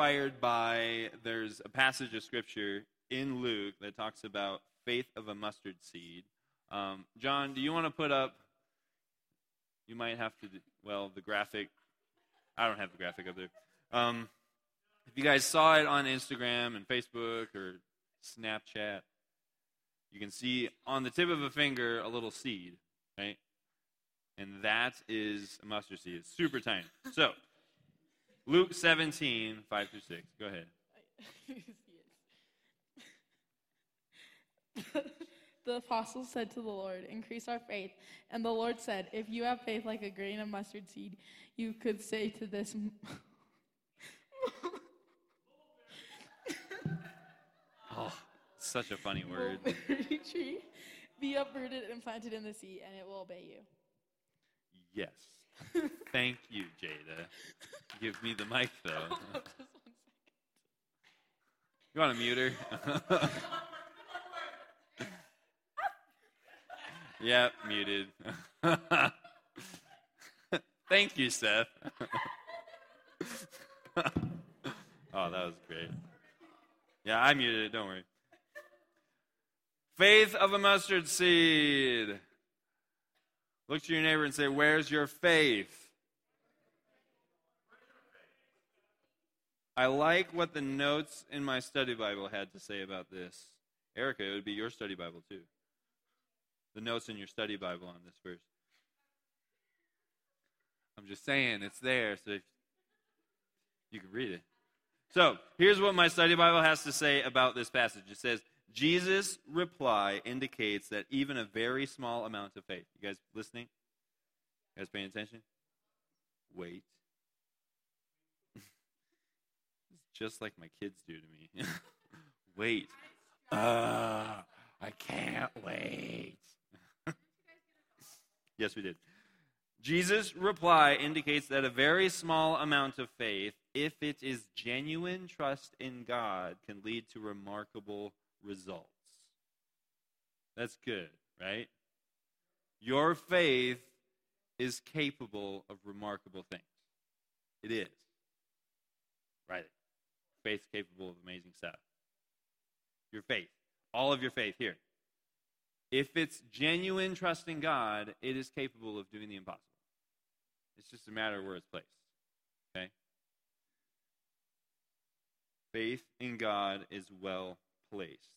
inspired by there's a passage of scripture in Luke that talks about faith of a mustard seed. Um, John, do you want to put up? You might have to, well, the graphic. I don't have the graphic up there. Um, if you guys saw it on Instagram and Facebook or Snapchat, you can see on the tip of a finger a little seed, right? And that is a mustard seed. It's super tiny. So, Luke 17, 5 through 6. Go ahead. the apostles said to the Lord, Increase our faith. And the Lord said, If you have faith like a grain of mustard seed, you could say to this. oh, such a funny word. tree, be uprooted and planted in the sea, and it will obey you. Yes. Thank you, Jada. Give me the mic, though. you want to mute her? yep, muted. Thank you, Seth. oh, that was great. Yeah, I muted it. Don't worry. Faith of a mustard seed. Look to your neighbor and say, Where's your faith? I like what the notes in my study Bible had to say about this. Erica, it would be your study Bible too. The notes in your study Bible on this verse. I'm just saying, it's there, so you can read it. So, here's what my study Bible has to say about this passage. It says, Jesus' reply indicates that even a very small amount of faith. You guys listening? You guys paying attention? Wait. Just like my kids do to me. wait. Uh, I can't wait. yes, we did. Jesus' reply indicates that a very small amount of faith, if it is genuine trust in God, can lead to remarkable results. That's good, right? Your faith is capable of remarkable things. It is. Right? Faith's capable of amazing stuff. Your faith, all of your faith here. If it's genuine trust in God, it is capable of doing the impossible. It's just a matter of where it's placed. Okay? Faith in God is well placed.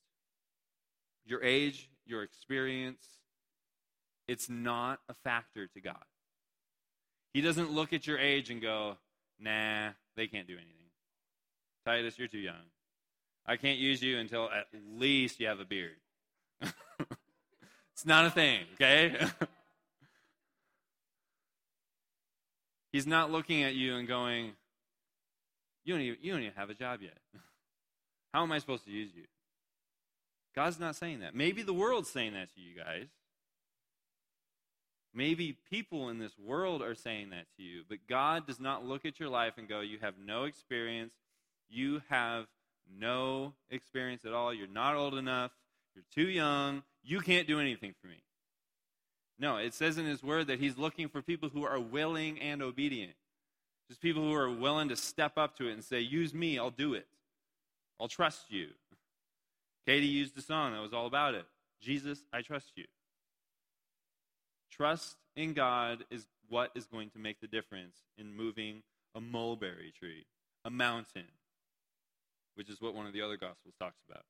Your age, your experience, it's not a factor to God. He doesn't look at your age and go, nah, they can't do anything. Titus, you're too young. I can't use you until at least you have a beard. it's not a thing, okay? He's not looking at you and going, you don't, even, you don't even have a job yet. How am I supposed to use you? God's not saying that. Maybe the world's saying that to you guys. Maybe people in this world are saying that to you, but God does not look at your life and go, You have no experience. You have no experience at all. You're not old enough. You're too young. You can't do anything for me. No, it says in His Word that He's looking for people who are willing and obedient. Just people who are willing to step up to it and say, Use me, I'll do it. I'll trust you. Katie used a song that was all about it Jesus, I trust you. Trust in God is what is going to make the difference in moving a mulberry tree, a mountain, which is what one of the other Gospels talks about.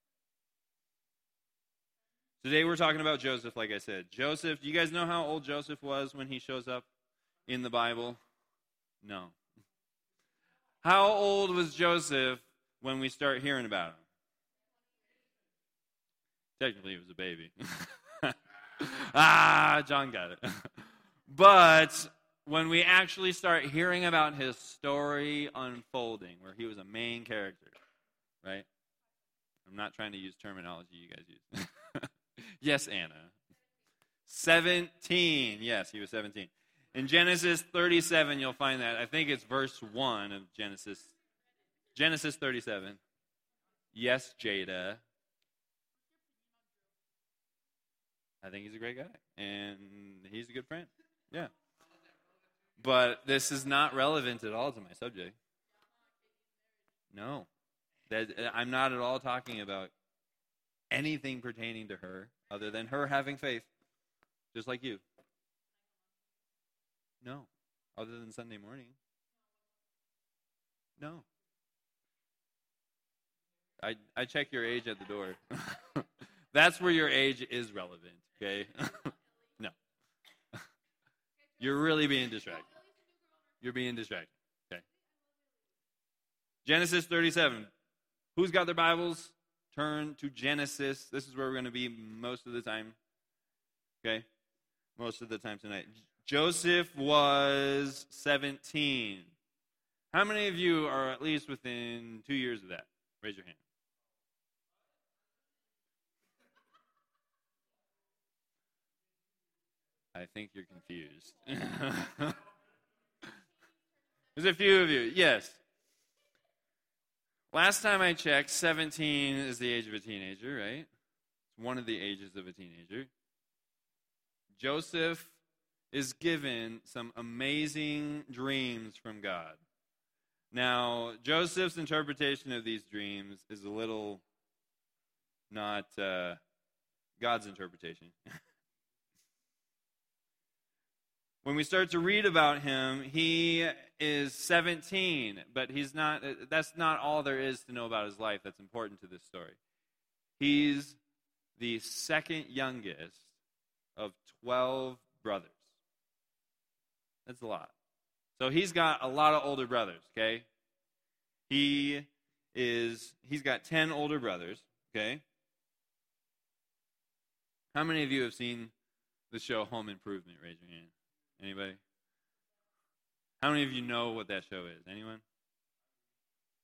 Today we're talking about Joseph, like I said. Joseph, do you guys know how old Joseph was when he shows up in the Bible? No. How old was Joseph when we start hearing about him? Technically, he was a baby. ah, John got it. but when we actually start hearing about his story unfolding, where he was a main character, right? I'm not trying to use terminology you guys use. yes, Anna. 17. Yes, he was 17. In Genesis 37, you'll find that. I think it's verse 1 of Genesis. Genesis 37. Yes, Jada. I think he's a great guy. And he's a good friend. Yeah. but this is not relevant at all to my subject. No. That uh, I'm not at all talking about anything pertaining to her other than her having faith, just like you. No. Other than Sunday morning. No. I, I check your age at the door. That's where your age is relevant, okay? no. You're really being distracted. You're being distracted. Okay. Genesis 37. Who's got their Bibles? Turn to Genesis. This is where we're going to be most of the time. Okay? Most of the time tonight. Joseph was 17. How many of you are at least within two years of that? Raise your hand. I think you're confused. There's a few of you. Yes. Last time I checked, 17 is the age of a teenager, right? It's one of the ages of a teenager. Joseph is given some amazing dreams from God. Now, Joseph's interpretation of these dreams is a little not uh, God's interpretation. when we start to read about him, he is 17, but he's not that's not all there is to know about his life that's important to this story. He's the second youngest of 12 brothers. That's a lot. So he's got a lot of older brothers, okay? He is he's got 10 older brothers, okay? How many of you have seen the show Home Improvement? Raise your hand. Anybody? How many of you know what that show is? Anyone?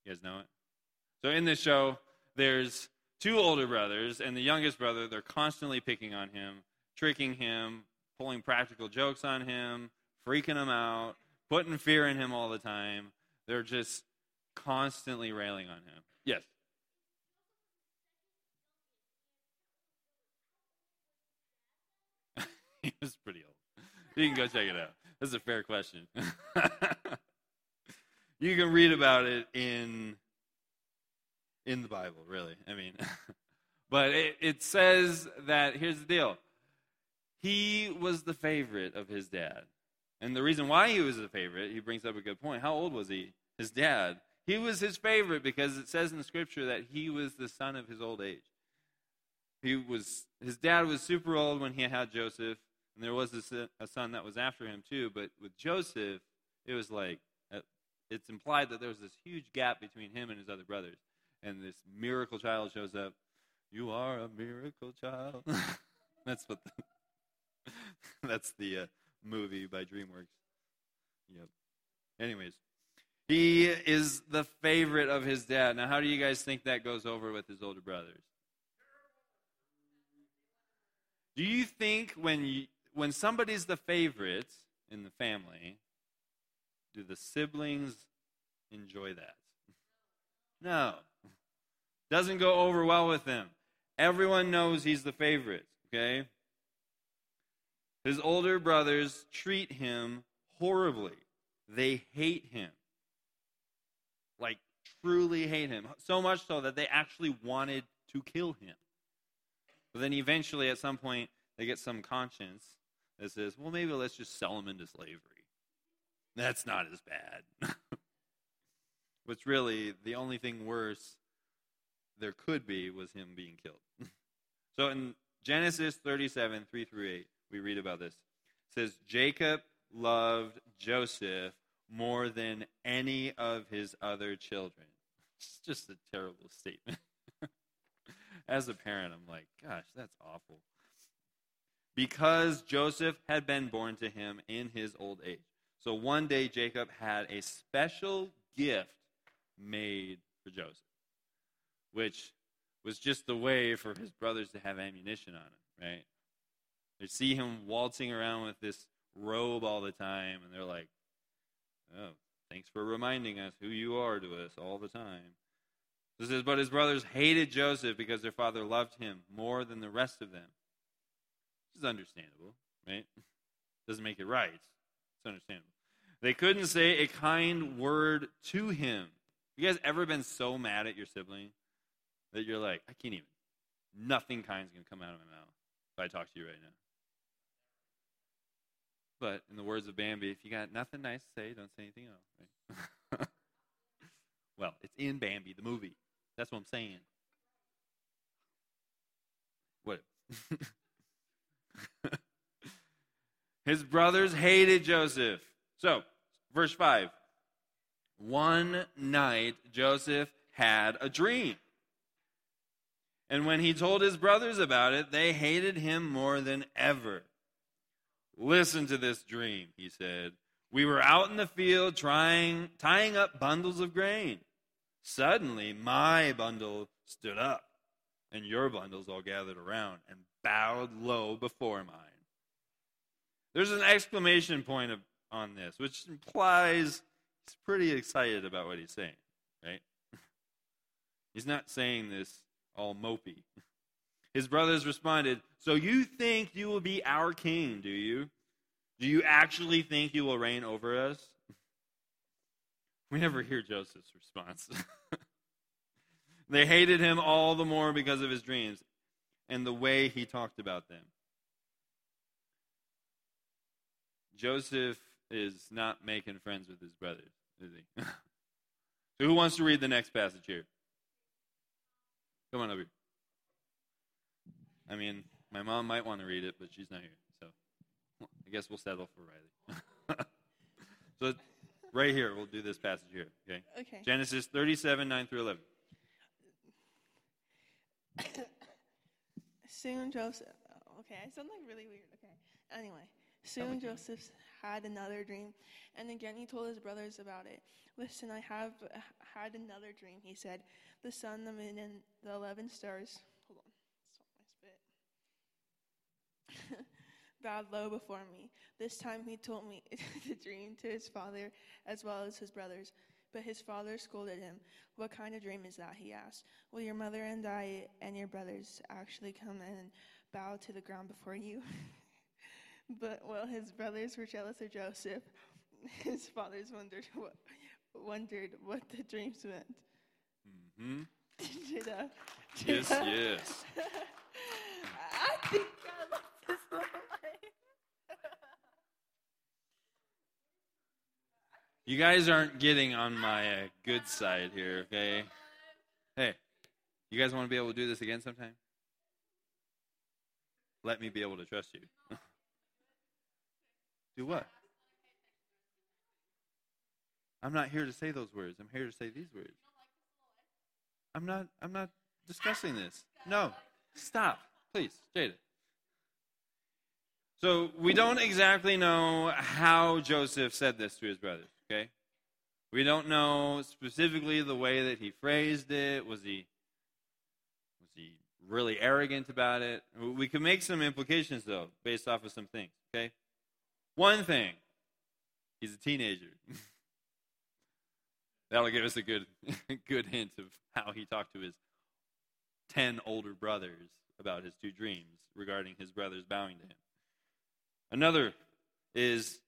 You guys know it? So in this show, there's two older brothers, and the youngest brother, they're constantly picking on him, tricking him, pulling practical jokes on him, freaking him out, putting fear in him all the time. They're just constantly railing on him. Yes. he was pretty old. You can go check it out. That's a fair question. you can read about it in in the Bible, really. I mean, but it, it says that here's the deal. He was the favorite of his dad. And the reason why he was the favorite, he brings up a good point. How old was he? His dad. He was his favorite because it says in the scripture that he was the son of his old age. He was his dad was super old when he had Joseph. And there was a son that was after him too, but with Joseph, it was like, uh, it's implied that there was this huge gap between him and his other brothers. And this miracle child shows up. You are a miracle child. that's what the, that's the uh, movie by DreamWorks. Yep. Anyways, he is the favorite of his dad. Now, how do you guys think that goes over with his older brothers? Do you think when you, when somebody's the favorite in the family, do the siblings enjoy that? No. Doesn't go over well with them. Everyone knows he's the favorite, okay? His older brothers treat him horribly. They hate him. Like, truly hate him. So much so that they actually wanted to kill him. But then eventually, at some point, they get some conscience that says, well, maybe let's just sell him into slavery. That's not as bad. What's really the only thing worse there could be was him being killed. so in Genesis 37, 3 through 8, we read about this. It says, Jacob loved Joseph more than any of his other children. It's just a terrible statement. As a parent, I'm like, gosh, that's awful because Joseph had been born to him in his old age. So one day Jacob had a special gift made for Joseph, which was just the way for his brothers to have ammunition on him, right? They see him waltzing around with this robe all the time, and they're like, oh, thanks for reminding us who you are to us all the time. This says, but his brothers hated Joseph because their father loved him more than the rest of them is understandable, right? Doesn't make it right. It's understandable. They couldn't say a kind word to him. You guys ever been so mad at your sibling that you're like, I can't even, nothing kind's going to come out of my mouth if I talk to you right now? But in the words of Bambi, if you got nothing nice to say, don't say anything else. Right? well, it's in Bambi, the movie. That's what I'm saying. What? His brothers hated Joseph. So, verse 5. One night, Joseph had a dream. And when he told his brothers about it, they hated him more than ever. Listen to this dream, he said. We were out in the field trying, tying up bundles of grain. Suddenly, my bundle stood up, and your bundles all gathered around and bowed low before mine. There's an exclamation point of, on this, which implies he's pretty excited about what he's saying, right? he's not saying this all mopey. His brothers responded, So you think you will be our king, do you? Do you actually think you will reign over us? We never hear Joseph's response. they hated him all the more because of his dreams and the way he talked about them. Joseph is not making friends with his brothers, is he? so who wants to read the next passage here? Come on over here. I mean, my mom might want to read it, but she's not here. So I guess we'll settle for Riley. so right here, we'll do this passage here. Okay. Okay. Genesis 37, 9 through 11. Soon Joseph. Okay, I sound like really weird. Okay. Anyway, soon like. Joseph had another dream, and again he told his brothers about it. Listen, I have uh, had another dream. He said, "The sun, the moon, and the eleven stars." Hold on, stop my spit. Bowed low before me. This time he told me the dream to his father as well as his brothers. But his father scolded him. What kind of dream is that? He asked. Will your mother and I and your brothers actually come and bow to the ground before you? but while his brothers were jealous of Joseph, his fathers wondered what wondered what the dreams meant. hmm Did, uh, did, Yes, uh, yes. I think I love this line. You guys aren't getting on my uh, good side here, okay? Hey, you guys want to be able to do this again sometime? Let me be able to trust you. do what? I'm not here to say those words. I'm here to say these words. I'm not I'm not discussing this. No. Stop. Please, Jada. So we don't exactly know how Joseph said this to his brothers, okay? We don't know specifically the way that he phrased it. Was he was he really arrogant about it? We can make some implications though, based off of some things, okay? One thing, he's a teenager. That'll give us a good good hint of how he talked to his 10 older brothers about his two dreams regarding his brothers bowing to him. Another is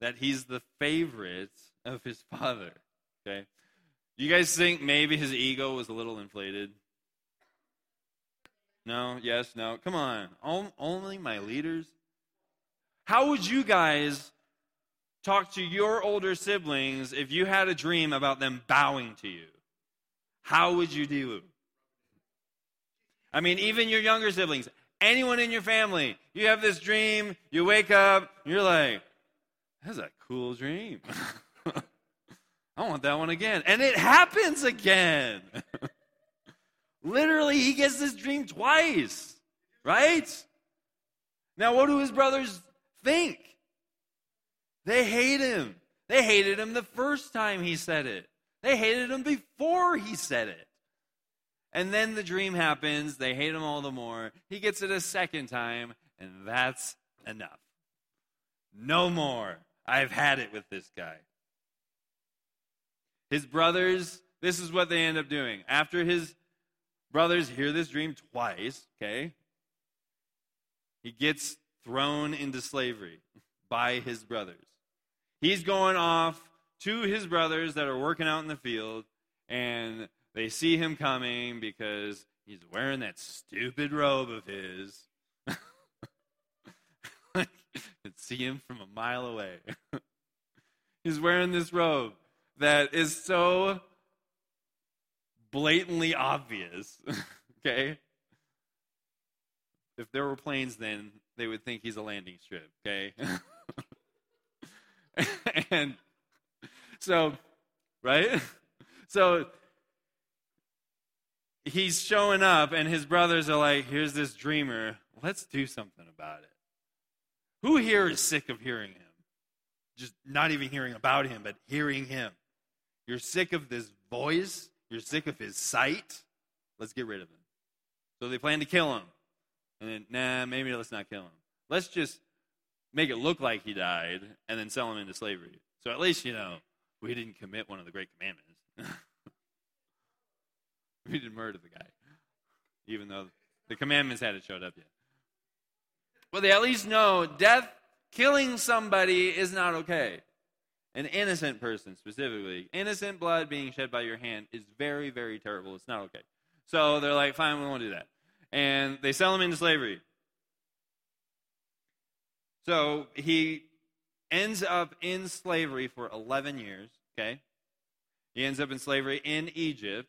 that he's the favorite of his father. Okay? Do you guys think maybe his ego was a little inflated? No? Yes? No? Come on. On- Only my leaders? How would you guys talk to your older siblings if you had a dream about them bowing to you? How would you do? I mean, even your younger siblings, anyone in your family, you have this dream, you wake up, you're like, that's a cool dream. I want that one again. And it happens again. Literally, he gets this dream twice, right? Now, what do his brothers think? They hate him. They hated him the first time he said it, they hated him before he said it. And then the dream happens. They hate him all the more. He gets it a second time, and that's enough. No more. I've had it with this guy. His brothers, this is what they end up doing. After his brothers hear this dream twice, okay, he gets thrown into slavery by his brothers. He's going off to his brothers that are working out in the field, and they see him coming because he's wearing that stupid robe of his. Can see him from a mile away. he's wearing this robe that is so blatantly obvious. okay? If there were planes then, they would think he's a landing strip, okay? and so, right? So he's showing up, and his brothers are like, here's this dreamer. Let's do something about it. Who here is sick of hearing him? Just not even hearing about him, but hearing him. You're sick of this voice. You're sick of his sight. Let's get rid of him. So they plan to kill him. And then, nah, maybe let's not kill him. Let's just make it look like he died and then sell him into slavery. So at least, you know, we didn't commit one of the great commandments. we didn't murder the guy, even though the commandments hadn't showed up yet. Well, they at least know death, killing somebody is not okay. An innocent person, specifically, innocent blood being shed by your hand is very, very terrible. It's not okay. So they're like, fine, we won't do that. And they sell him into slavery. So he ends up in slavery for 11 years, okay? He ends up in slavery in Egypt.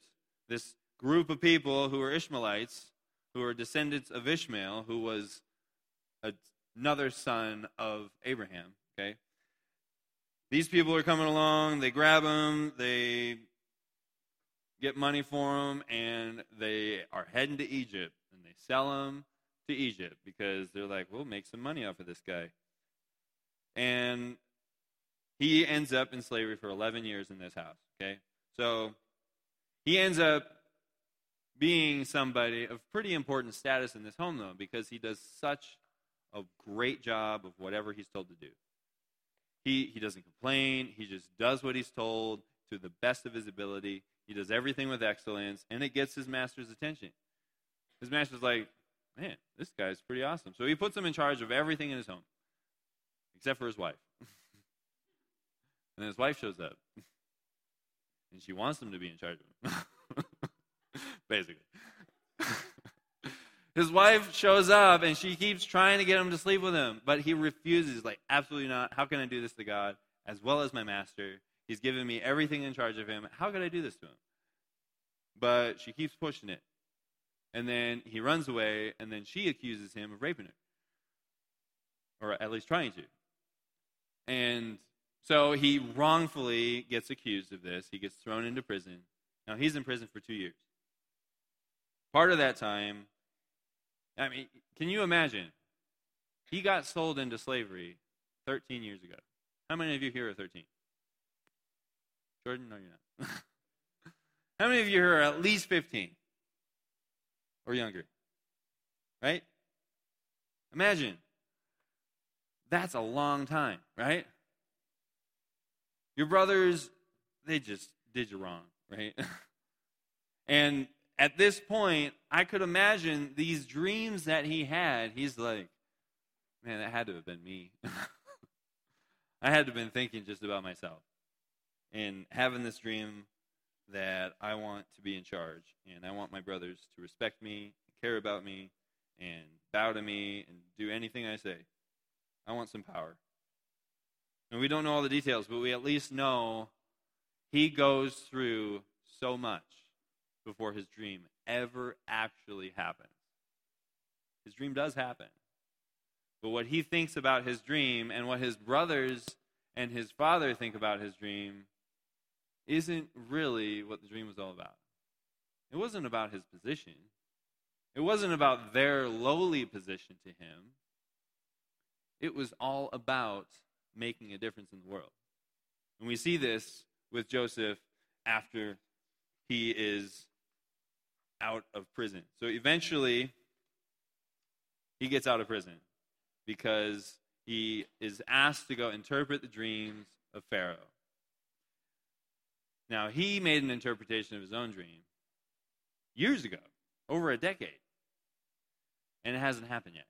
This group of people who are Ishmaelites, who are descendants of Ishmael, who was another son of Abraham, okay? These people are coming along, they grab him, they get money for him, and they are heading to Egypt, and they sell him to Egypt because they're like, we'll make some money off of this guy. And he ends up in slavery for 11 years in this house, okay? So he ends up being somebody of pretty important status in this home, though, because he does such a great job of whatever he's told to do. He, he doesn't complain, he just does what he's told to the best of his ability. He does everything with excellence, and it gets his master's attention. His master's like, man, this guy's pretty awesome. So he puts him in charge of everything in his home, except for his wife. and his wife shows up, and she wants him to be in charge of him, basically. his wife shows up, and she keeps trying to get him to sleep with him, but he refuses, like, absolutely not. How can I do this to God as well as my master? He's given me everything in charge of him. How could I do this to him? But she keeps pushing it. And then he runs away, and then she accuses him of raping her. Or at least trying to. And so he wrongfully gets accused of this. He gets thrown into prison. Now he's in prison for two years. Part of that time, I mean, can you imagine? He got sold into slavery 13 years ago. How many of you here are 13? Jordan, no, you're not. How many of you here are at least 15? or younger. Right? Imagine. That's a long time, right? Your brothers, they just did you wrong, right? and at this point, I could imagine these dreams that he had. He's like, man, that had to have been me. I had to have been thinking just about myself and having this dream that I want to be in charge, and I want my brothers to respect me, care about me, and bow to me, and do anything I say. I want some power. And we don't know all the details, but we at least know he goes through so much before his dream ever actually happens. His dream does happen. But what he thinks about his dream and what his brothers and his father think about his dream isn't really what the dream was all about. It wasn't about his position, it wasn't about their lowly position to him. It was all about making a difference in the world. And we see this with Joseph after he is out of prison. So eventually, he gets out of prison because he is asked to go interpret the dreams of Pharaoh. Now, he made an interpretation of his own dream years ago, over a decade, and it hasn't happened yet.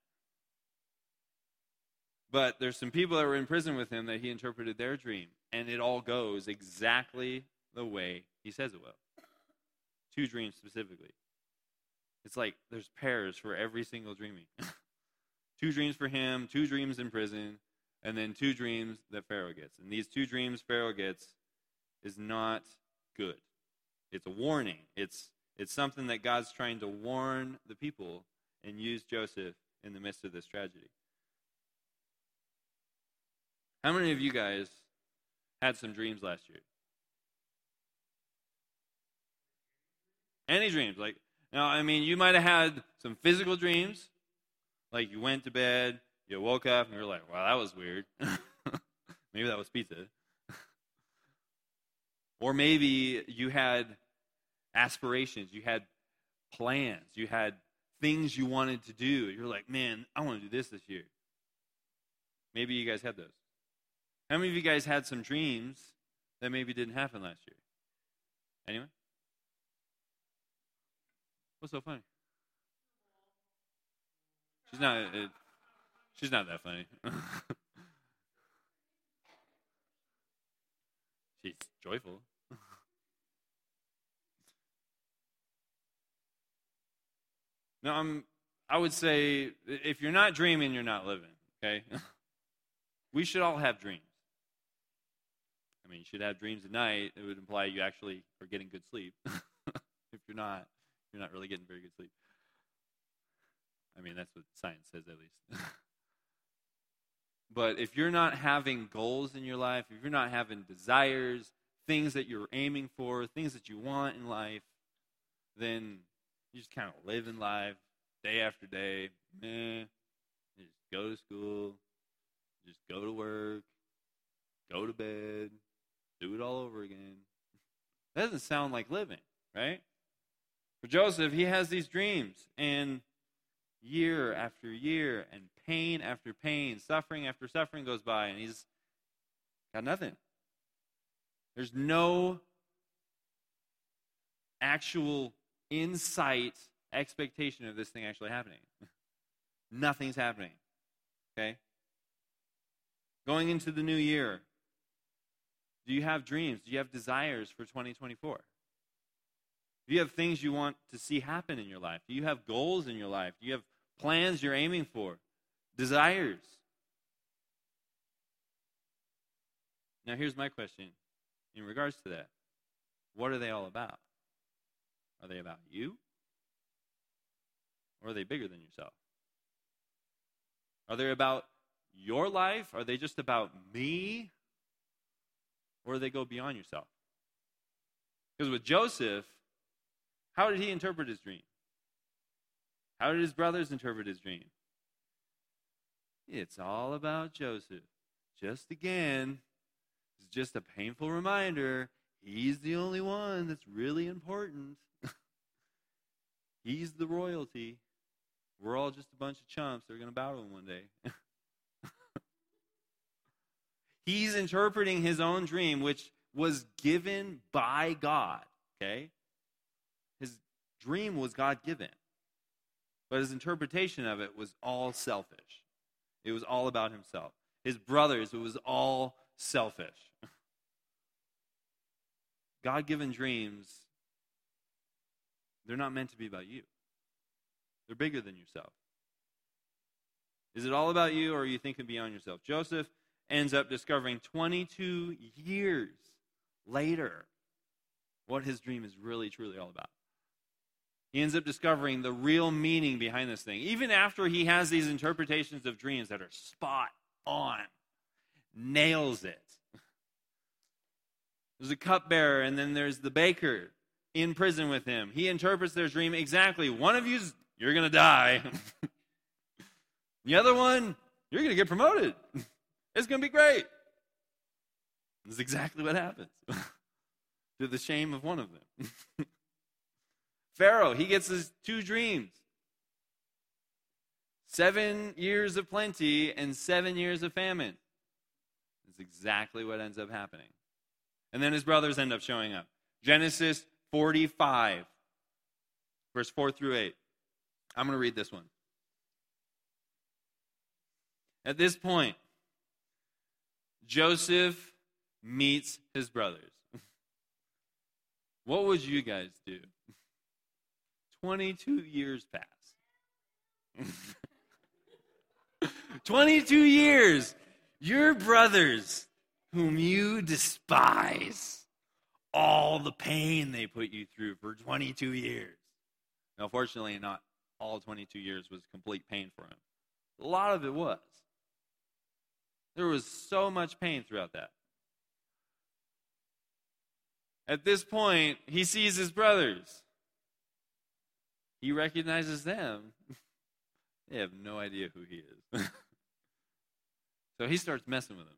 But there's some people that were in prison with him that he interpreted their dream, and it all goes exactly the way he says it will. Two dreams specifically. It's like there's pairs for every single dreaming. two dreams for him, two dreams in prison, and then two dreams that Pharaoh gets. And these two dreams Pharaoh gets is not good. It's a warning. It's it's something that God's trying to warn the people and use Joseph in the midst of this tragedy. How many of you guys had some dreams last year? Any dreams? Like, now, I mean, you might have had some physical dreams, like you went to bed, you woke up, and you're like, wow, that was weird. maybe that was pizza. or maybe you had aspirations, you had plans, you had things you wanted to do. You're like, man, I want to do this this year. Maybe you guys had those. How many of you guys had some dreams that maybe didn't happen last year? Anyone? What's so funny? She's not. It, she's not that funny. she's joyful. no, I'm. I would say if you're not dreaming, you're not living. Okay. we should all have dreams. I mean, you should have dreams at night. It would imply you actually are getting good sleep. if you're not, you're not really getting very good sleep. I mean, that's what science says, at least. but if you're not having goals in your life, if you're not having desires, things that you're aiming for, things that you want in life, then you just kind of live in life day after day. Just go to school, just go to work, go to bed, do it all over again. That doesn't sound like living, right? For Joseph, he has these dreams, and year after year, and pain after pain, suffering after suffering goes by, and he's got nothing. There's no actual insight, expectation of this thing actually happening. Nothing's happening. Okay? Going into the new year, do you have dreams? Do you have desires for 2024? Do you have things you want to see happen in your life? Do you have goals in your life? Do you have plans you're aiming for? Desires? Now, here's my question in regards to that What are they all about? Are they about you? Or are they bigger than yourself? Are they about your life? Are they just about me? Or do they go beyond yourself? Because with Joseph, how did he interpret his dream? How did his brothers interpret his dream? It's all about Joseph. Just again, it's just a painful reminder he's the only one that's really important. he's the royalty. We're all just a bunch of chumps that are going to to him one day. he's interpreting his own dream, which was given by God. Okay? Dream was God given, but his interpretation of it was all selfish. It was all about himself. His brothers, it was all selfish. God given dreams, they're not meant to be about you, they're bigger than yourself. Is it all about you, or are you thinking beyond yourself? Joseph ends up discovering 22 years later what his dream is really, truly all about. He ends up discovering the real meaning behind this thing. Even after he has these interpretations of dreams that are spot on, nails it. There's a cupbearer, and then there's the baker in prison with him. He interprets their dream exactly. One of you's, you're going to die. the other one, you're going to get promoted. it's going to be great. Is exactly what happens to the shame of one of them. Pharaoh, he gets his two dreams seven years of plenty and seven years of famine. That's exactly what ends up happening. And then his brothers end up showing up. Genesis 45, verse 4 through 8. I'm going to read this one. At this point, Joseph meets his brothers. What would you guys do? 22 years pass. 22 years. Your brothers, whom you despise, all the pain they put you through for 22 years. Now, fortunately, not all 22 years was complete pain for him. A lot of it was. There was so much pain throughout that. At this point, he sees his brothers. He recognizes them. they have no idea who he is. so he starts messing with them.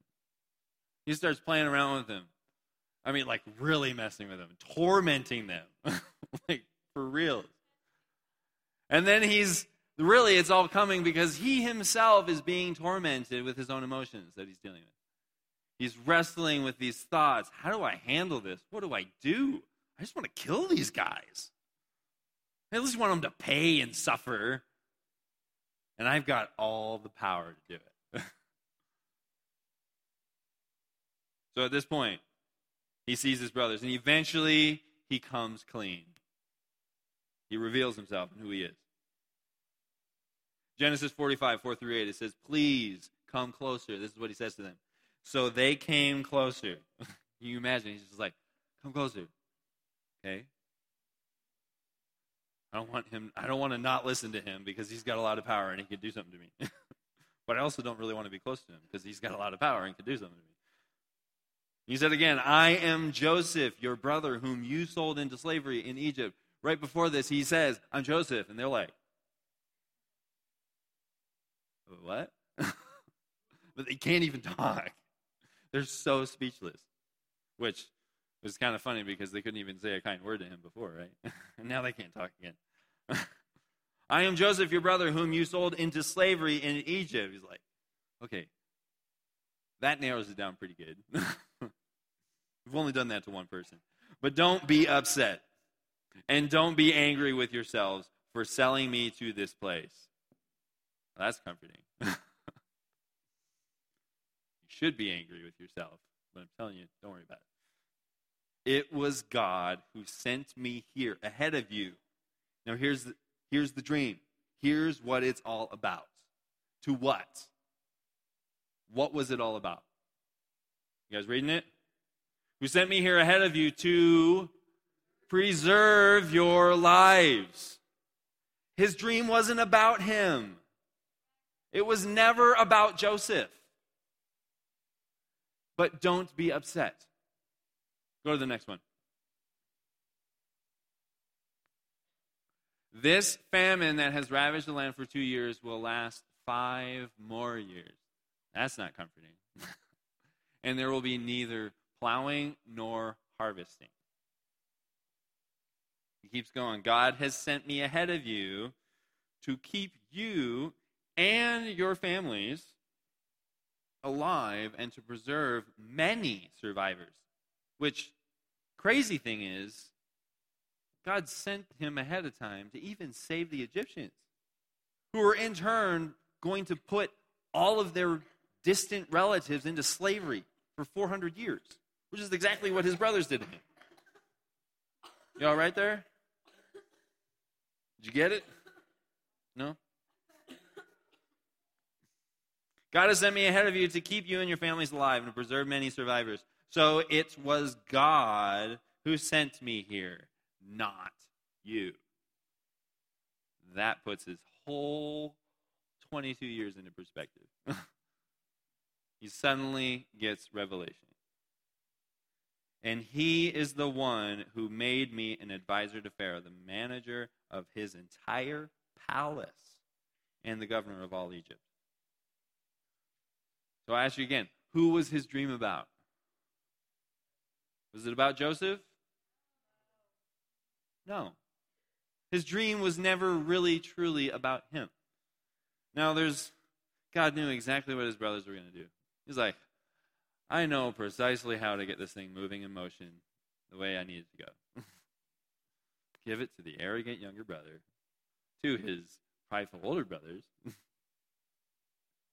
He starts playing around with them. I mean, like really messing with them, tormenting them. like for real. And then he's really, it's all coming because he himself is being tormented with his own emotions that he's dealing with. He's wrestling with these thoughts. How do I handle this? What do I do? I just want to kill these guys. I least want them to pay and suffer. And I've got all the power to do it. so at this point, he sees his brothers, and eventually he comes clean. He reveals himself and who he is. Genesis 45, 4 through 8, it says, Please come closer. This is what he says to them. So they came closer. Can you imagine? He's just like, come closer. Okay? I don't want him I don't want to not listen to him because he's got a lot of power and he can do something to me. but I also don't really want to be close to him because he's got a lot of power and can do something to me. He said again, I am Joseph, your brother, whom you sold into slavery in Egypt. Right before this, he says, I'm Joseph. And they're like, What? but they can't even talk. They're so speechless, which was kind of funny because they couldn't even say a kind word to him before, right? and now they can't talk again. I am Joseph, your brother, whom you sold into slavery in Egypt. He's like, okay, that narrows it down pretty good. We've only done that to one person. But don't be upset. And don't be angry with yourselves for selling me to this place. Well, that's comforting. You should be angry with yourself. But I'm telling you, don't worry about it. It was God who sent me here ahead of you. Now, here's the, here's the dream. Here's what it's all about. To what? What was it all about? You guys reading it? Who sent me here ahead of you to preserve your lives. His dream wasn't about him, it was never about Joseph but don't be upset. Go to the next one. This famine that has ravaged the land for two years will last five more years. That's not comforting. and there will be neither plowing nor harvesting. He keeps going. God has sent me ahead of you to keep you and your families alive and to preserve many survivors. Which, crazy thing is, God sent him ahead of time to even save the Egyptians, who were in turn going to put all of their distant relatives into slavery for 400 years, which is exactly what his brothers did to him. You all right there? Did you get it? No? God has sent me ahead of you to keep you and your families alive and to preserve many survivors. So it was God who sent me here, not you. That puts his whole 22 years into perspective. he suddenly gets revelation. And he is the one who made me an advisor to Pharaoh, the manager of his entire palace, and the governor of all Egypt. So I ask you again who was his dream about? Was it about Joseph? No. His dream was never really, truly about him. Now, there's, God knew exactly what his brothers were going to do. He's like, I know precisely how to get this thing moving in motion the way I need it to go. Give it to the arrogant younger brother, to his prideful older brothers,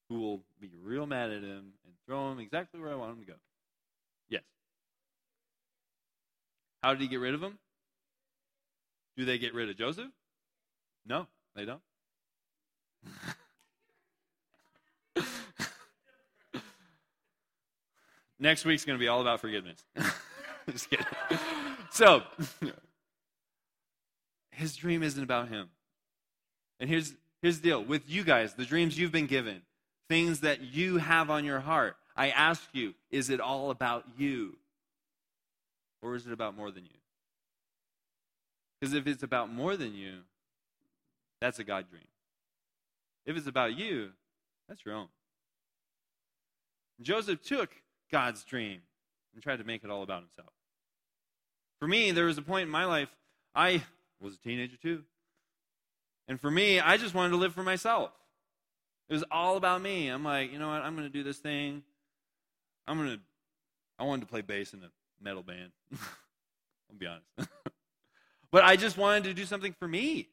who will be real mad at him and throw him exactly where I want him to go. Yes. How did he get rid of him? Do they get rid of Joseph? No, they don't. Next week's going to be all about forgiveness. Just kidding. So, his dream isn't about him. And here's, here's the deal with you guys, the dreams you've been given, things that you have on your heart. I ask you, is it all about you? Or is it about more than you? Because if it's about more than you, that's a God dream. If it's about you, that's your own. Joseph took God's dream and tried to make it all about himself. For me, there was a point in my life, I was a teenager too. And for me, I just wanted to live for myself. It was all about me. I'm like, you know what? I'm going to do this thing. I'm going to, I wanted to play bass in a metal band. I'll be honest. but I just wanted to do something for me.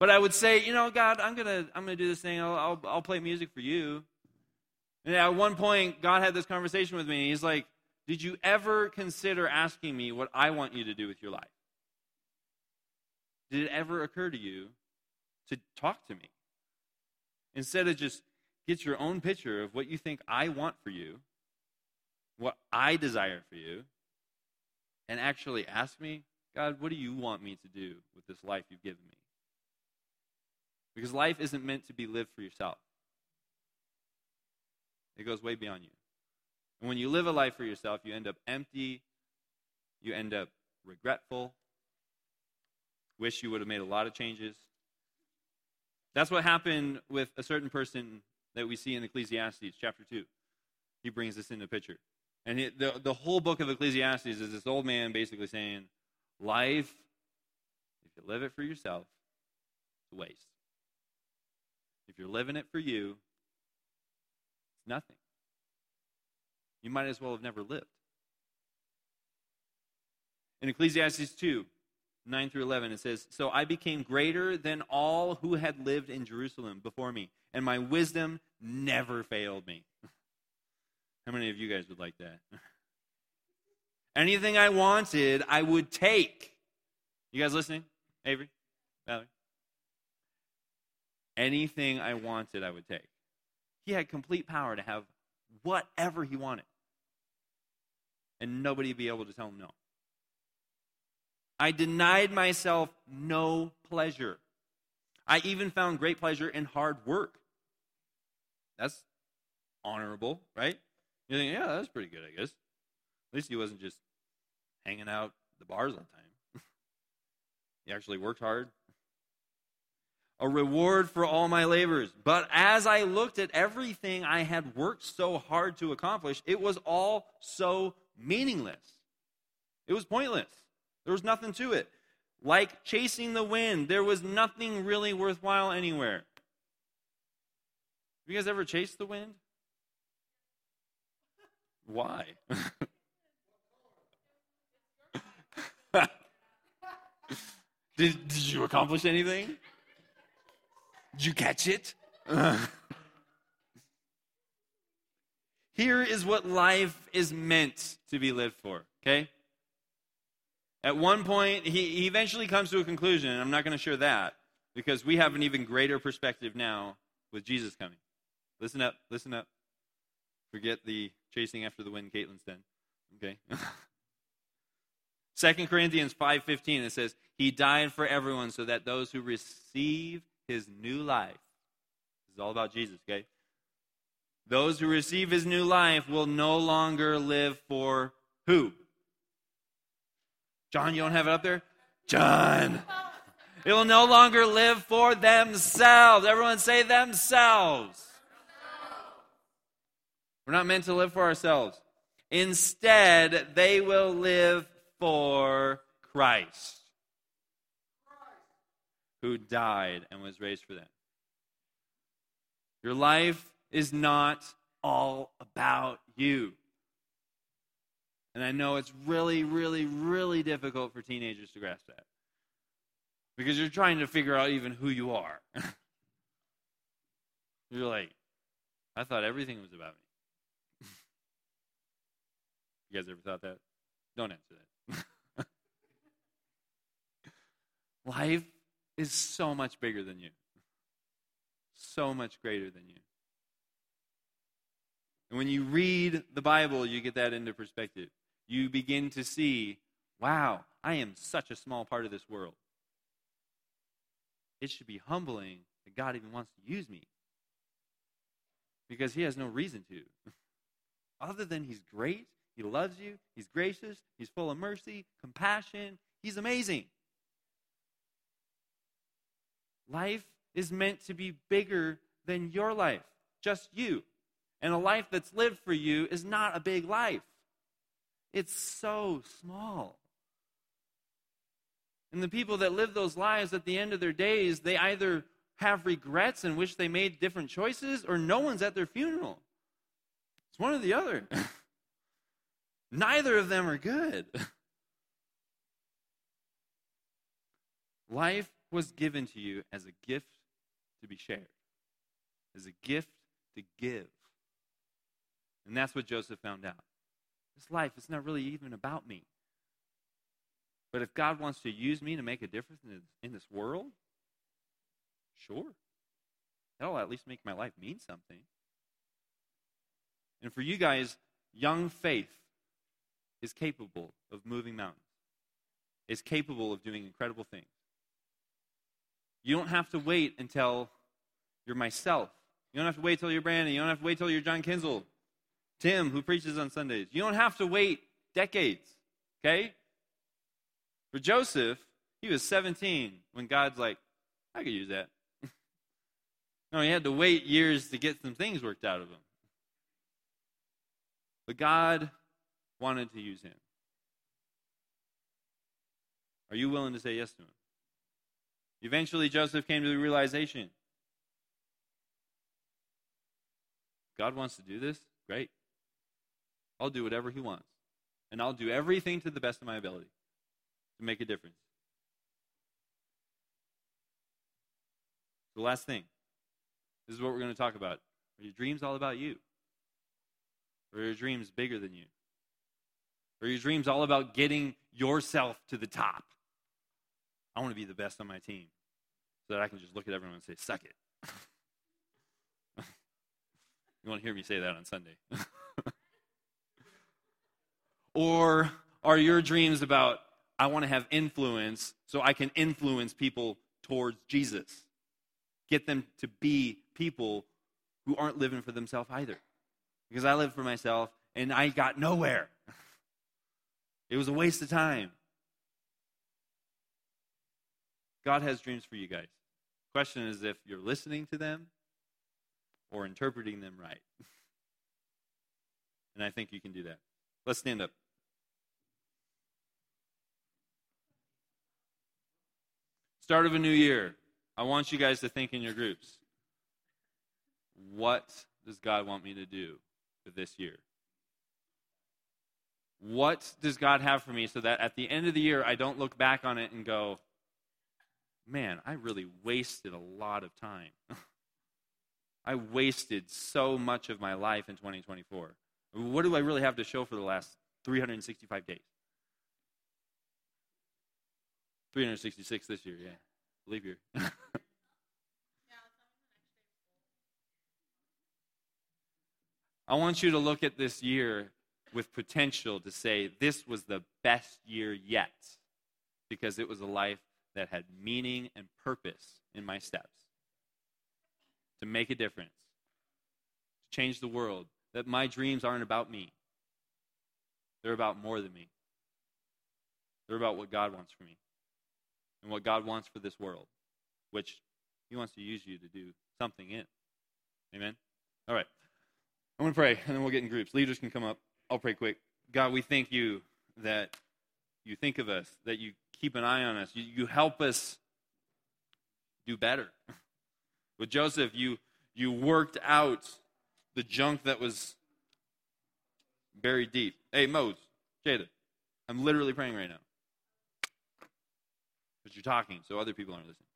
But I would say, you know, God, I'm to, I'm to do this thing. I'll, I'll, I'll play music for you. And at one point, God had this conversation with me. He's like, Did you ever consider asking me what I want you to do with your life? Did it ever occur to you to talk to me? Instead of just get your own picture of what you think I want for you, what I desire for you, and actually ask me, God, what do you want me to do with this life you've given me? Because life isn't meant to be lived for yourself. It goes way beyond you. And when you live a life for yourself, you end up empty, you end up regretful, wish you would have made a lot of changes. That's what happened with a certain person that we see in Ecclesiastes chapter 2. He brings this into picture. And it, the, the whole book of Ecclesiastes is this old man basically saying, Life, if you live it for yourself, it's a waste. If you're living it for you, it's Nothing. You might as well have never lived. In Ecclesiastes 2, 9 through 11, it says, So I became greater than all who had lived in Jerusalem before me, and my wisdom never failed me. How many of you guys would like that? Anything I wanted, I would take. You guys listening? Avery? Valerie? Anything I wanted, I would take. He had complete power to have whatever he wanted. And nobody would be able to tell him no. I denied myself no pleasure. I even found great pleasure in hard work. That's honorable, right? You think, yeah, that's pretty good, I guess. At least he wasn't just hanging out the bars all the time. he actually worked hard, a reward for all my labors. But as I looked at everything I had worked so hard to accomplish, it was all so meaningless. It was pointless. There was nothing to it. Like chasing the wind, there was nothing really worthwhile anywhere. Have you guys ever chased the wind? Why? did, did you accomplish anything? Did you catch it? Here is what life is meant to be lived for, okay? At one point, he, he eventually comes to a conclusion, and I'm not going to share that because we have an even greater perspective now with Jesus coming. Listen up, listen up. Forget the chasing after the wind Caitlin's done. Okay? 2 Corinthians 5:15 it says, "He died for everyone so that those who receive his new life. This is all about Jesus, okay? Those who receive his new life will no longer live for who? John, you don't have it up there? John. It will no longer live for themselves. Everyone say themselves. We're not meant to live for ourselves. Instead, they will live for Christ who died and was raised for them. Your life is not all about you. And I know it's really, really, really difficult for teenagers to grasp that. Because you're trying to figure out even who you are. you're like, I thought everything was about me. You guys ever thought that? Don't answer that. Life is so much bigger than you, so much greater than you. And when you read the Bible, you get that into perspective. You begin to see, wow, I am such a small part of this world. It should be humbling that God even wants to use me because He has no reason to. Other than He's great, He loves you, He's gracious, He's full of mercy, compassion, He's amazing. Life is meant to be bigger than your life, just you. And a life that's lived for you is not a big life, it's so small. And the people that live those lives at the end of their days, they either have regrets and wish they made different choices, or no one's at their funeral. It's one or the other. Neither of them are good. Life was given to you as a gift to be shared, as a gift to give. And that's what Joseph found out. This life, is not really even about me. But if God wants to use me to make a difference in this world, sure. That'll at least make my life mean something. And for you guys, young faith is capable of moving mountains, is capable of doing incredible things. You don't have to wait until you're myself. You don't have to wait till you're Brandon. You don't have to wait till you're John Kinsel, Tim, who preaches on Sundays. You don't have to wait decades, okay? For Joseph, he was 17 when God's like, I could use that. no, he had to wait years to get some things worked out of him. But God wanted to use him. Are you willing to say yes to him? Eventually, Joseph came to the realization God wants to do this? Great. I'll do whatever he wants. And I'll do everything to the best of my ability to make a difference. The last thing this is what we're going to talk about. Are your dreams all about you? Or are your dreams bigger than you? Are your dreams all about getting yourself to the top? I want to be the best on my team so that I can just look at everyone and say, suck it. you want to hear me say that on Sunday. or are your dreams about, I want to have influence so I can influence people towards Jesus? Get them to be people who aren't living for themselves either. Because I lived for myself and I got nowhere. It was a waste of time. God has dreams for you guys. Question is if you're listening to them or interpreting them right. and I think you can do that. Let's stand up. Start of a new year. I want you guys to think in your groups. What does God want me to do for this year? What does God have for me so that at the end of the year I don't look back on it and go, man, I really wasted a lot of time. I wasted so much of my life in 2024. What do I really have to show for the last 365 days? 366 this year, yeah. Leave here. I want you to look at this year with potential to say, this was the best year yet because it was a life that had meaning and purpose in my steps to make a difference, to change the world, that my dreams aren't about me. They're about more than me. They're about what God wants for me and what God wants for this world, which He wants to use you to do something in. Amen? All right. I'm going to pray, and then we'll get in groups. Leaders can come up. I'll pray quick. God, we thank you that you think of us, that you keep an eye on us. You, you help us do better. With Joseph, you, you worked out the junk that was buried deep. Hey, Mose, Jada, I'm literally praying right now. But you're talking, so other people aren't listening.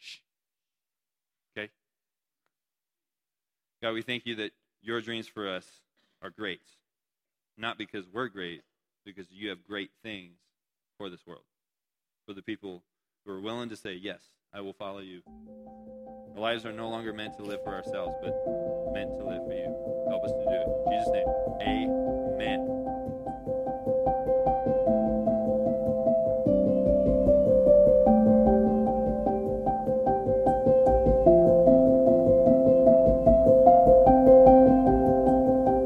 Shh. Okay? God, we thank you that your dreams for us are great. Not because we're great, because you have great things for this world. For the people who are willing to say, Yes, I will follow you. Our lives are no longer meant to live for ourselves, but meant to live for you. Help us to do it. In Jesus' name, amen.